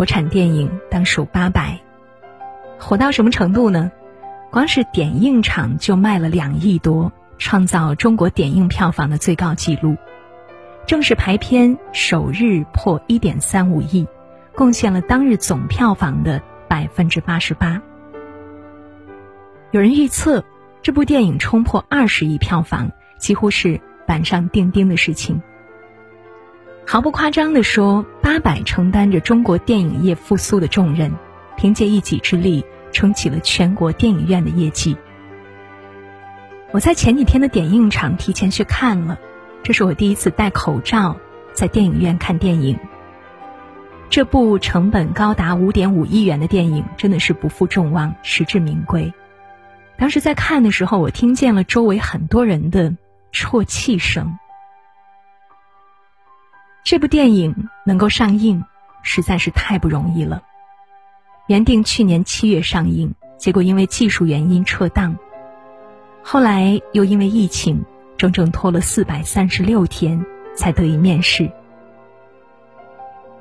国产电影当属八百，火到什么程度呢？光是点映场就卖了两亿多，创造中国点映票房的最高纪录。正式排片首日破一点三五亿，贡献了当日总票房的百分之八十八。有人预测，这部电影冲破二十亿票房，几乎是板上钉钉的事情。毫不夸张地说，八佰承担着中国电影业复苏的重任，凭借一己之力撑起了全国电影院的业绩。我在前几天的点映场提前去看了，这是我第一次戴口罩在电影院看电影。这部成本高达五点五亿元的电影真的是不负众望，实至名归。当时在看的时候，我听见了周围很多人的啜泣声。这部电影能够上映，实在是太不容易了。原定去年七月上映，结果因为技术原因撤档，后来又因为疫情，整整拖了四百三十六天才得以面世。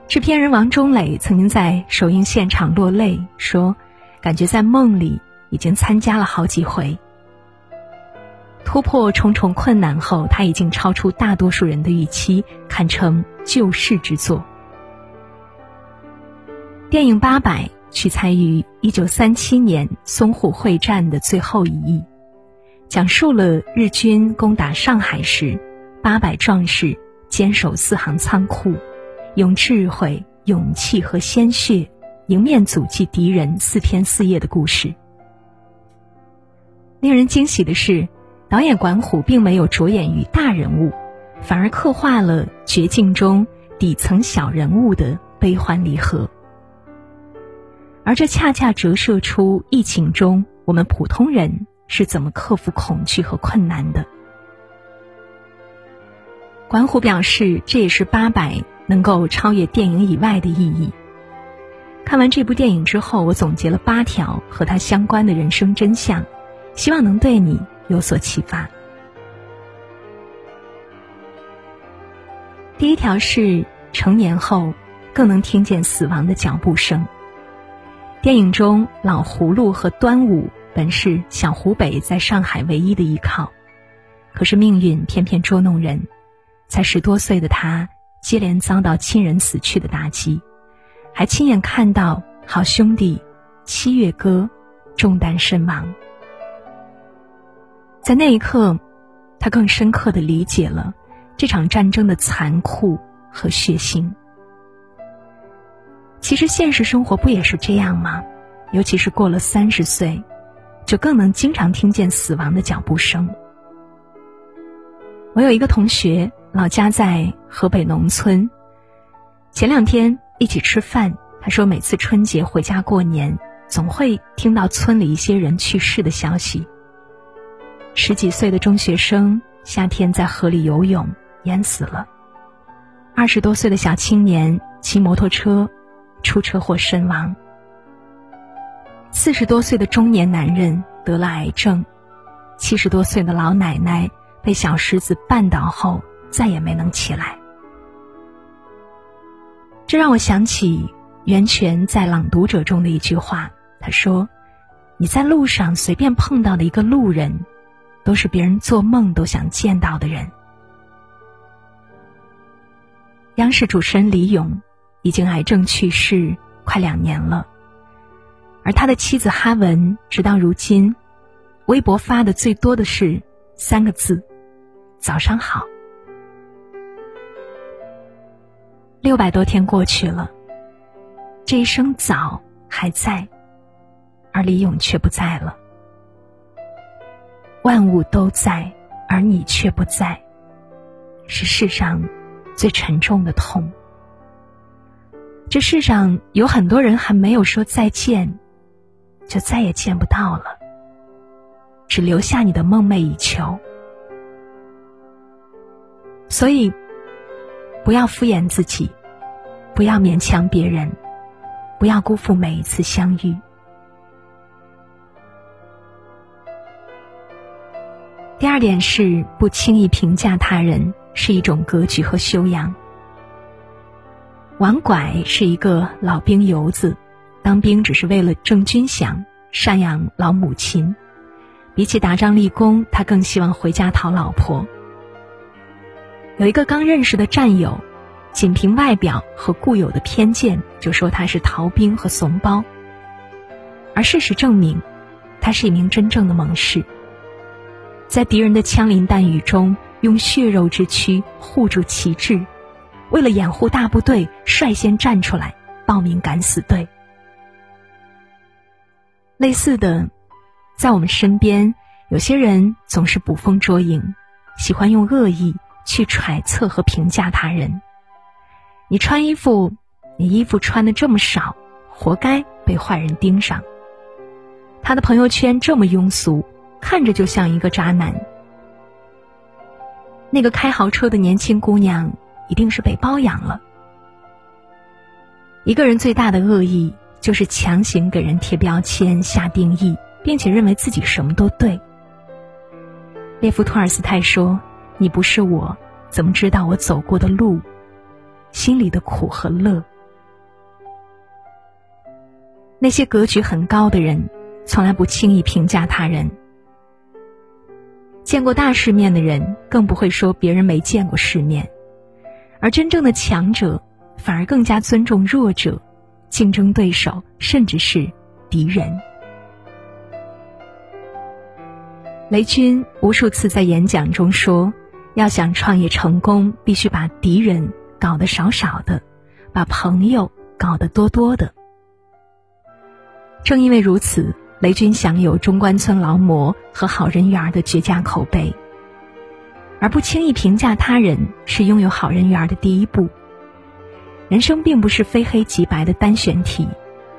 制片人王中磊曾经在首映现场落泪，说：“感觉在梦里已经参加了好几回。”突破重重困难后，他已经超出大多数人的预期，堪称救世之作。电影《八佰》取材于一九三七年淞沪会战的最后一役，讲述了日军攻打上海时，八百壮士坚守四行仓库，用智慧、勇气和鲜血迎面阻击敌人四天四夜的故事。令人惊喜的是。导演管虎并没有着眼于大人物，反而刻画了绝境中底层小人物的悲欢离合，而这恰恰折射出疫情中我们普通人是怎么克服恐惧和困难的。管虎表示，这也是八佰能够超越电影以外的意义。看完这部电影之后，我总结了八条和他相关的人生真相，希望能对你。有所启发。第一条是成年后更能听见死亡的脚步声。电影中，老葫芦和端午本是小湖北在上海唯一的依靠，可是命运偏偏捉弄人，才十多岁的他接连遭到亲人死去的打击，还亲眼看到好兄弟七月哥中弹身亡。在那一刻，他更深刻的理解了这场战争的残酷和血腥。其实现实生活不也是这样吗？尤其是过了三十岁，就更能经常听见死亡的脚步声。我有一个同学，老家在河北农村。前两天一起吃饭，他说每次春节回家过年，总会听到村里一些人去世的消息。十几岁的中学生夏天在河里游泳淹死了。二十多岁的小青年骑摩托车出车祸身亡。四十多岁的中年男人得了癌症，七十多岁的老奶奶被小石子绊倒后再也没能起来。这让我想起袁泉在《朗读者》中的一句话，他说：“你在路上随便碰到的一个路人。”都是别人做梦都想见到的人。央视主持人李咏已经癌症去世快两年了，而他的妻子哈文直到如今，微博发的最多的是三个字：“早上好。”六百多天过去了，这一声早还在，而李咏却不在了。万物都在，而你却不在，是世上最沉重的痛。这世上有很多人还没有说再见，就再也见不到了，只留下你的梦寐以求。所以，不要敷衍自己，不要勉强别人，不要辜负每一次相遇。第二点是不轻易评价他人是一种格局和修养。王拐是一个老兵游子，当兵只是为了挣军饷，赡养老母亲。比起打仗立功，他更希望回家讨老婆。有一个刚认识的战友，仅凭外表和固有的偏见，就说他是逃兵和怂包。而事实证明，他是一名真正的猛士，在敌人的枪林弹雨中，用血肉之躯护住旗帜。为了掩护大部队，率先站出来报名敢死队。类似的，在我们身边，有些人总是捕风捉影，喜欢用恶意去揣测和评价他人。你穿衣服，你衣服穿的这么少，活该被坏人盯上。他的朋友圈这么庸俗，看着就像一个渣男。那个开豪车的年轻姑娘。一定是被包养了。一个人最大的恶意，就是强行给人贴标签、下定义，并且认为自己什么都对。列夫·托尔斯泰说：“你不是我，怎么知道我走过的路、心里的苦和乐？”那些格局很高的人，从来不轻易评价他人；见过大世面的人，更不会说别人没见过世面。而真正的强者，反而更加尊重弱者、竞争对手，甚至是敌人。雷军无数次在演讲中说：“要想创业成功，必须把敌人搞得少少的，把朋友搞得多多的。”正因为如此，雷军享有“中关村劳模”和“好人缘”的绝佳口碑。而不轻易评价他人，是拥有好人缘的第一步。人生并不是非黑即白的单选题，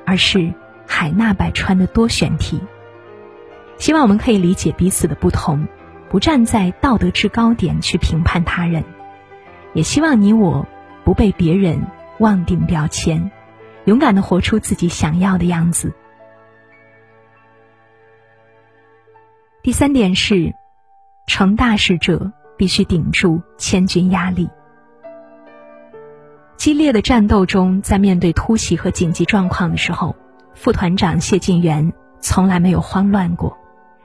而是海纳百川的多选题。希望我们可以理解彼此的不同，不站在道德制高点去评判他人，也希望你我不被别人妄定标签，勇敢的活出自己想要的样子。第三点是，成大事者。必须顶住千钧压力。激烈的战斗中，在面对突袭和紧急状况的时候，副团长谢晋元从来没有慌乱过，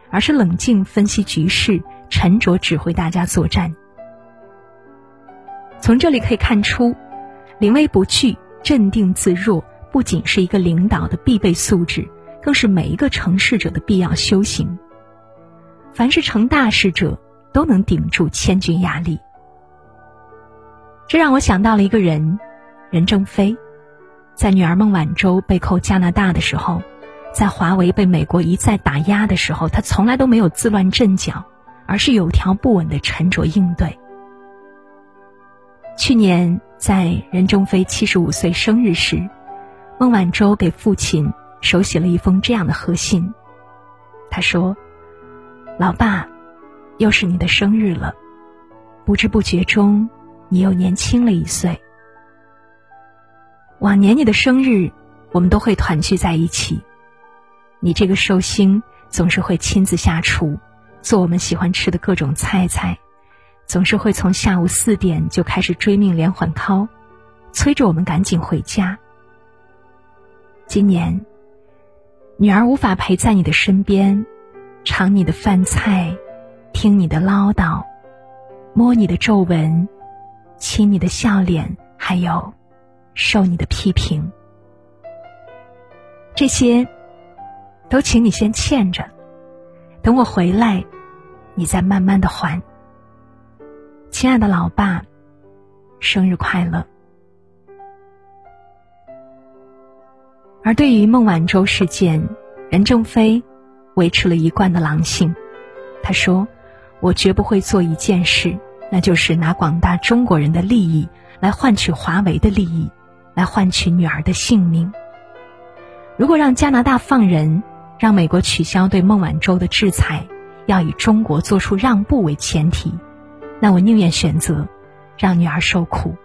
而是冷静分析局势，沉着指挥大家作战。从这里可以看出，临危不惧、镇定自若，不仅是一个领导的必备素质，更是每一个成事者的必要修行。凡是成大事者。都能顶住千钧压力，这让我想到了一个人，任正非，在女儿孟晚舟被扣加拿大的时候，在华为被美国一再打压的时候，他从来都没有自乱阵脚，而是有条不紊的沉着应对。去年在任正非七十五岁生日时，孟晚舟给父亲手写了一封这样的贺信，他说：“老爸。”又是你的生日了，不知不觉中，你又年轻了一岁。往年你的生日，我们都会团聚在一起。你这个寿星总是会亲自下厨，做我们喜欢吃的各种菜菜，总是会从下午四点就开始追命连环 call，催着我们赶紧回家。今年，女儿无法陪在你的身边，尝你的饭菜。听你的唠叨，摸你的皱纹，亲你的笑脸，还有受你的批评，这些都请你先欠着，等我回来，你再慢慢的还。亲爱的老爸，生日快乐！而对于孟晚舟事件，任正非维持了一贯的狼性，他说。我绝不会做一件事，那就是拿广大中国人的利益来换取华为的利益，来换取女儿的性命。如果让加拿大放人，让美国取消对孟晚舟的制裁，要以中国做出让步为前提，那我宁愿选择让女儿受苦。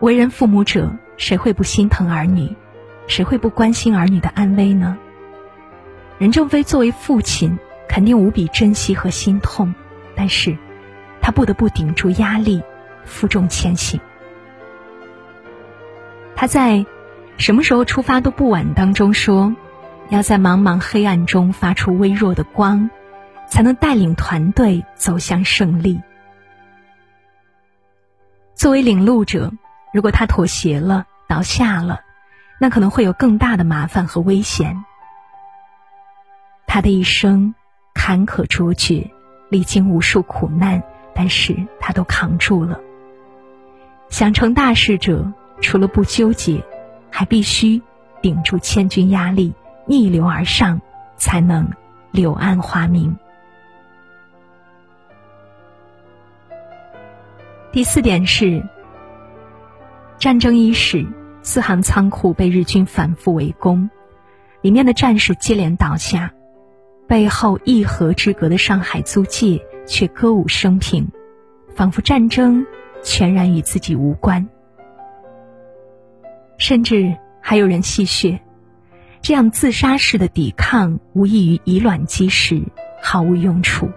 为人父母者，谁会不心疼儿女？谁会不关心儿女的安危呢？任正非作为父亲，肯定无比珍惜和心痛，但是，他不得不顶住压力，负重前行。他在《什么时候出发都不晚》当中说：“要在茫茫黑暗中发出微弱的光，才能带领团队走向胜利。”作为领路者，如果他妥协了、倒下了，那可能会有更大的麻烦和危险。他的一生坎坷卓绝，历经无数苦难，但是他都扛住了。想成大事者，除了不纠结，还必须顶住千钧压力，逆流而上，才能柳暗花明。第四点是，战争伊始，四行仓库被日军反复围攻，里面的战士接连倒下，背后一河之隔的上海租界却歌舞升平，仿佛战争全然与自己无关。甚至还有人戏谑，这样自杀式的抵抗无异于以卵击石，毫无用处。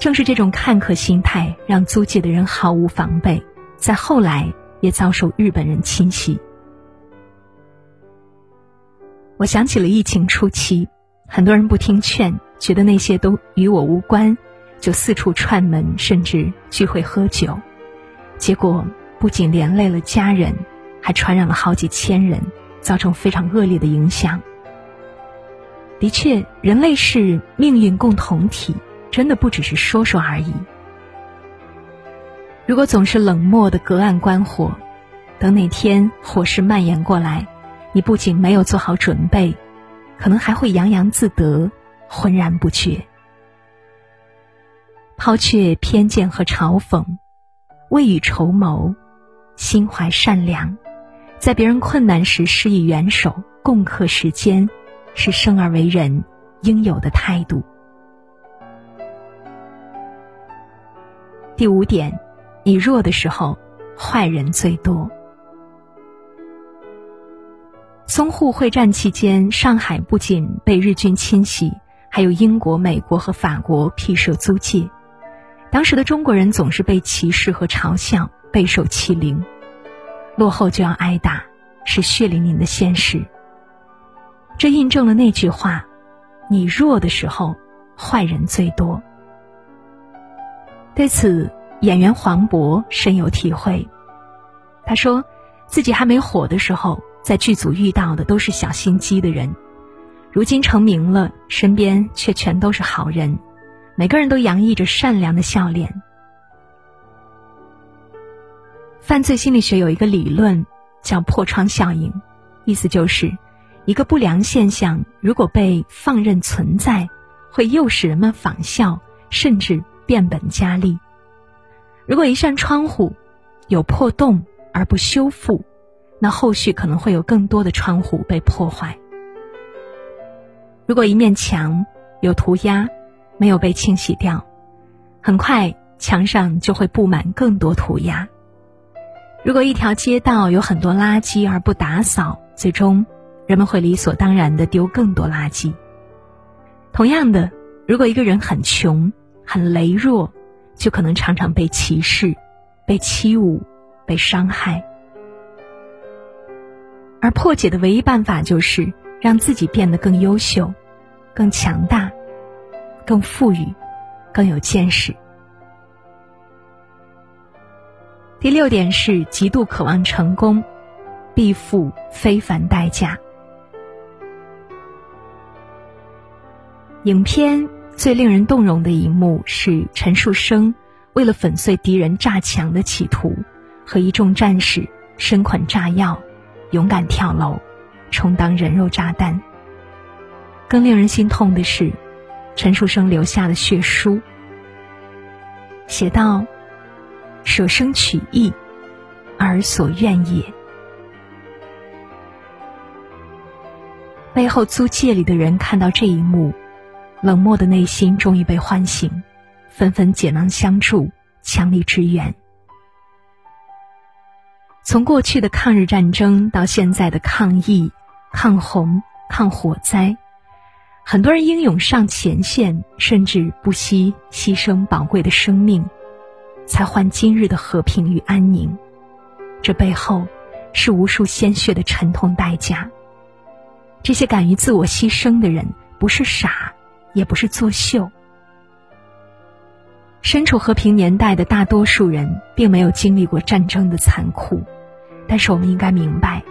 正是这种看客心态，让租界的人毫无防备，在后来也遭受日本人侵袭。我想起了疫情初期，很多人不听劝，觉得那些都与我无关，就四处串门，甚至聚会喝酒，结果不仅连累了家人，还传染了好几千人，造成非常恶劣的影响。的确，人类是命运共同体。真的不只是说说而已。如果总是冷漠的隔岸观火，等哪天火势蔓延过来，你不仅没有做好准备，可能还会洋洋自得，浑然不觉。抛却偏见和嘲讽，未雨绸缪，心怀善良，在别人困难时施以援手，共克时艰，是生而为人应有的态度。第五点，你弱的时候，坏人最多。淞沪会战期间，上海不仅被日军侵袭，还有英国、美国和法国辟设租界。当时的中国人总是被歧视和嘲笑，备受欺凌，落后就要挨打，是血淋淋的现实。这印证了那句话：你弱的时候，坏人最多。对此，演员黄渤深有体会。他说，自己还没火的时候，在剧组遇到的都是小心机的人；如今成名了，身边却全都是好人，每个人都洋溢着善良的笑脸。犯罪心理学有一个理论叫“破窗效应”，意思就是，一个不良现象如果被放任存在，会诱使人们仿效，甚至。变本加厉。如果一扇窗户有破洞而不修复，那后续可能会有更多的窗户被破坏。如果一面墙有涂鸦没有被清洗掉，很快墙上就会布满更多涂鸦。如果一条街道有很多垃圾而不打扫，最终人们会理所当然的丢更多垃圾。同样的，如果一个人很穷，很羸弱，就可能常常被歧视、被欺侮、被伤害。而破解的唯一办法就是让自己变得更优秀、更强大、更富裕、更有见识。第六点是极度渴望成功，必付非凡代价。影片。最令人动容的一幕是陈树生为了粉碎敌人炸墙的企图，和一众战士身捆炸药，勇敢跳楼，充当人肉炸弹。更令人心痛的是，陈树生留下的血书，写道：“舍生取义，尔所愿也。”背后租界里的人看到这一幕。冷漠的内心终于被唤醒，纷纷解囊相助，强力支援。从过去的抗日战争到现在的抗疫、抗洪、抗火灾，很多人英勇上前线，甚至不惜牺牲宝贵的生命，才换今日的和平与安宁。这背后，是无数鲜血的沉痛代价。这些敢于自我牺牲的人，不是傻，也不是作秀。身处和平年代的大多数人，并没有经历过战争的残酷，但是我们应该明白，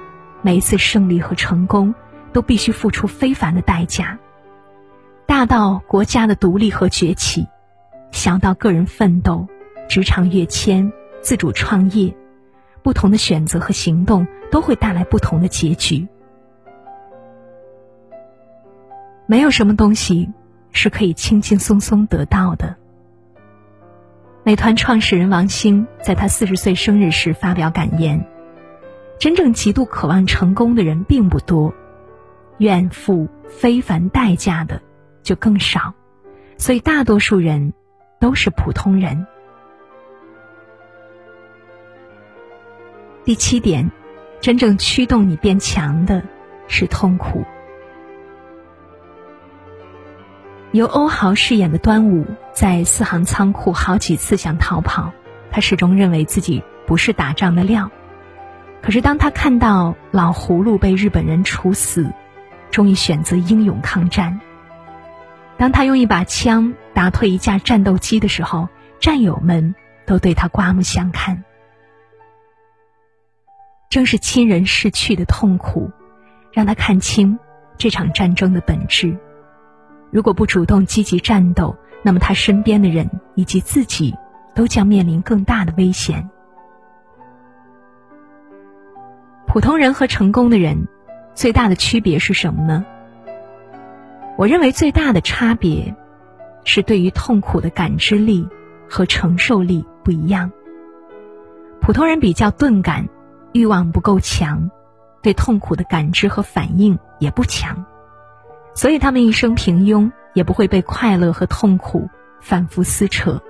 每一次胜利和成功，都必须付出非凡的代价。大到国家的独立和崛起，小到个人奋斗、职场跃迁、自主创业，不同的选择和行动，都会带来不同的结局。没有什么东西是可以轻轻松松得到的。美团创始人王兴在他四十岁生日时发表感言：“真正极度渴望成功的人并不多，愿付非凡代价的就更少，所以大多数人都是普通人。”第七点，真正驱动你变强的是痛苦。由欧豪饰演的端午，在四行仓库好几次想逃跑，他始终认为自己不是打仗的料。可是当他看到老葫芦被日本人处死，终于选择英勇抗战。当他用一把枪打退一架战斗机的时候，战友们都对他刮目相看。正是亲人逝去的痛苦，让他看清这场战争的本质。如果不主动积极战斗，那么他身边的人以及自己都将面临更大的危险。普通人和成功的人最大的区别是什么呢？我认为最大的差别是对于痛苦的感知力和承受力不一样。普通人比较钝感，欲望不够强，对痛苦的感知和反应也不强。所以他们一生平庸，也不会被快乐和痛苦反复撕扯，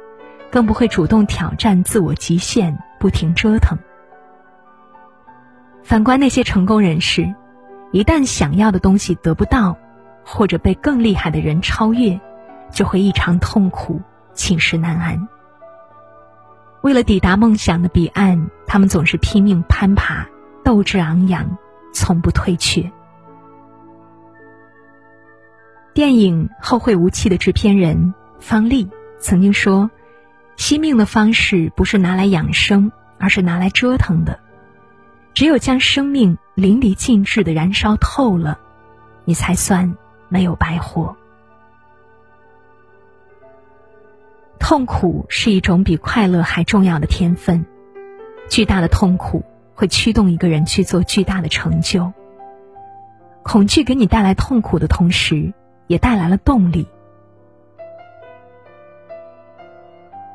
更不会主动挑战自我极限，不停折腾。反观那些成功人士，一旦想要的东西得不到，或者被更厉害的人超越，就会异常痛苦，寝食难安。为了抵达梦想的彼岸，他们总是拼命攀爬，斗志昂扬，从不退却。电影《后会无期》的制片人方丽曾经说：“惜命的方式不是拿来养生，而是拿来折腾的。只有将生命淋漓尽致的燃烧透了，你才算没有白活。痛苦是一种比快乐还重要的天分，巨大的痛苦会驱动一个人去做巨大的成就。恐惧给你带来痛苦的同时。”也带来了动力。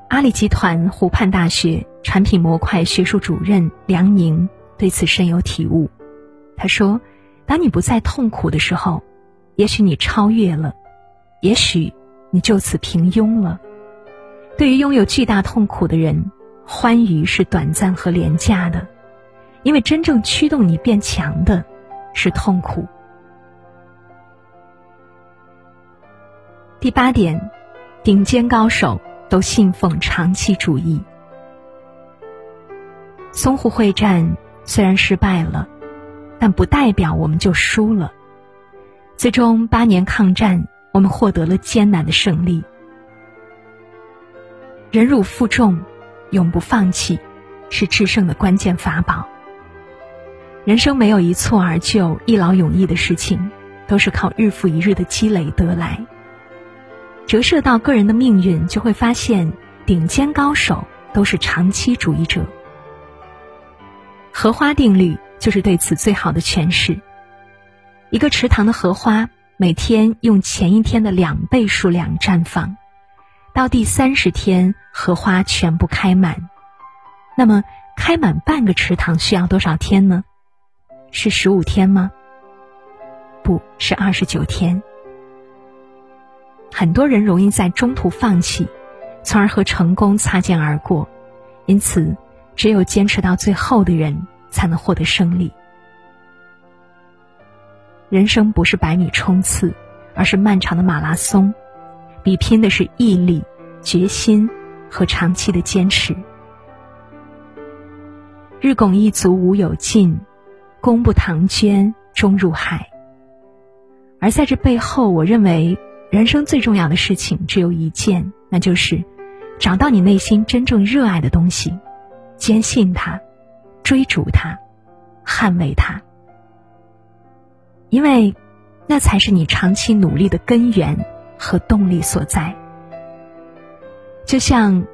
阿里集团湖畔大学产品模块学术主任梁宁对此深有体悟。他说：“当你不再痛苦的时候，也许你超越了，也许你就此平庸了。对于拥有巨大痛苦的人，欢愉是短暂和廉价的，因为真正驱动你变强的是痛苦。”第八点，顶尖高手都信奉长期主义。淞沪会战虽然失败了，但不代表我们就输了。最终八年抗战，我们获得了艰难的胜利。忍辱负重，永不放弃，是制胜的关键法宝。人生没有一蹴而就、一劳永逸的事情，都是靠日复一日的积累得来。折射到个人的命运，就会发现顶尖高手都是长期主义者。荷花定律就是对此最好的诠释。一个池塘的荷花，每天用前一天的两倍数量绽放，到第三十天荷花全部开满。那么，开满半个池塘需要多少天呢？是十五天吗？不是二十九天。很多人容易在中途放弃，从而和成功擦肩而过。因此，只有坚持到最后的人，才能获得胜利。人生不是百米冲刺，而是漫长的马拉松，比拼的是毅力、决心和长期的坚持。日拱一卒无有尽，功不唐捐终入海。而在这背后，我认为人生最重要的事情只有一件，那就是找到你内心真正热爱的东西，坚信它，追逐它，捍卫它。因为，那才是你长期努力的根源和动力所在。就像《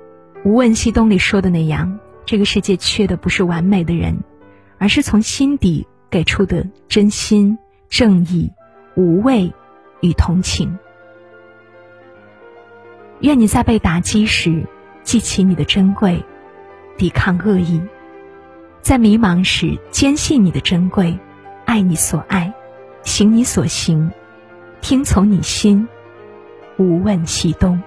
无问西东》里说的那样，这个世界缺的不是完美的人，而是从心底给出的真心、正义、无畏与同情。愿你在被打击时记起你的珍贵，抵抗恶意；在迷茫时坚信你的珍贵，爱你所爱。行你所行，听从你心，无问西东。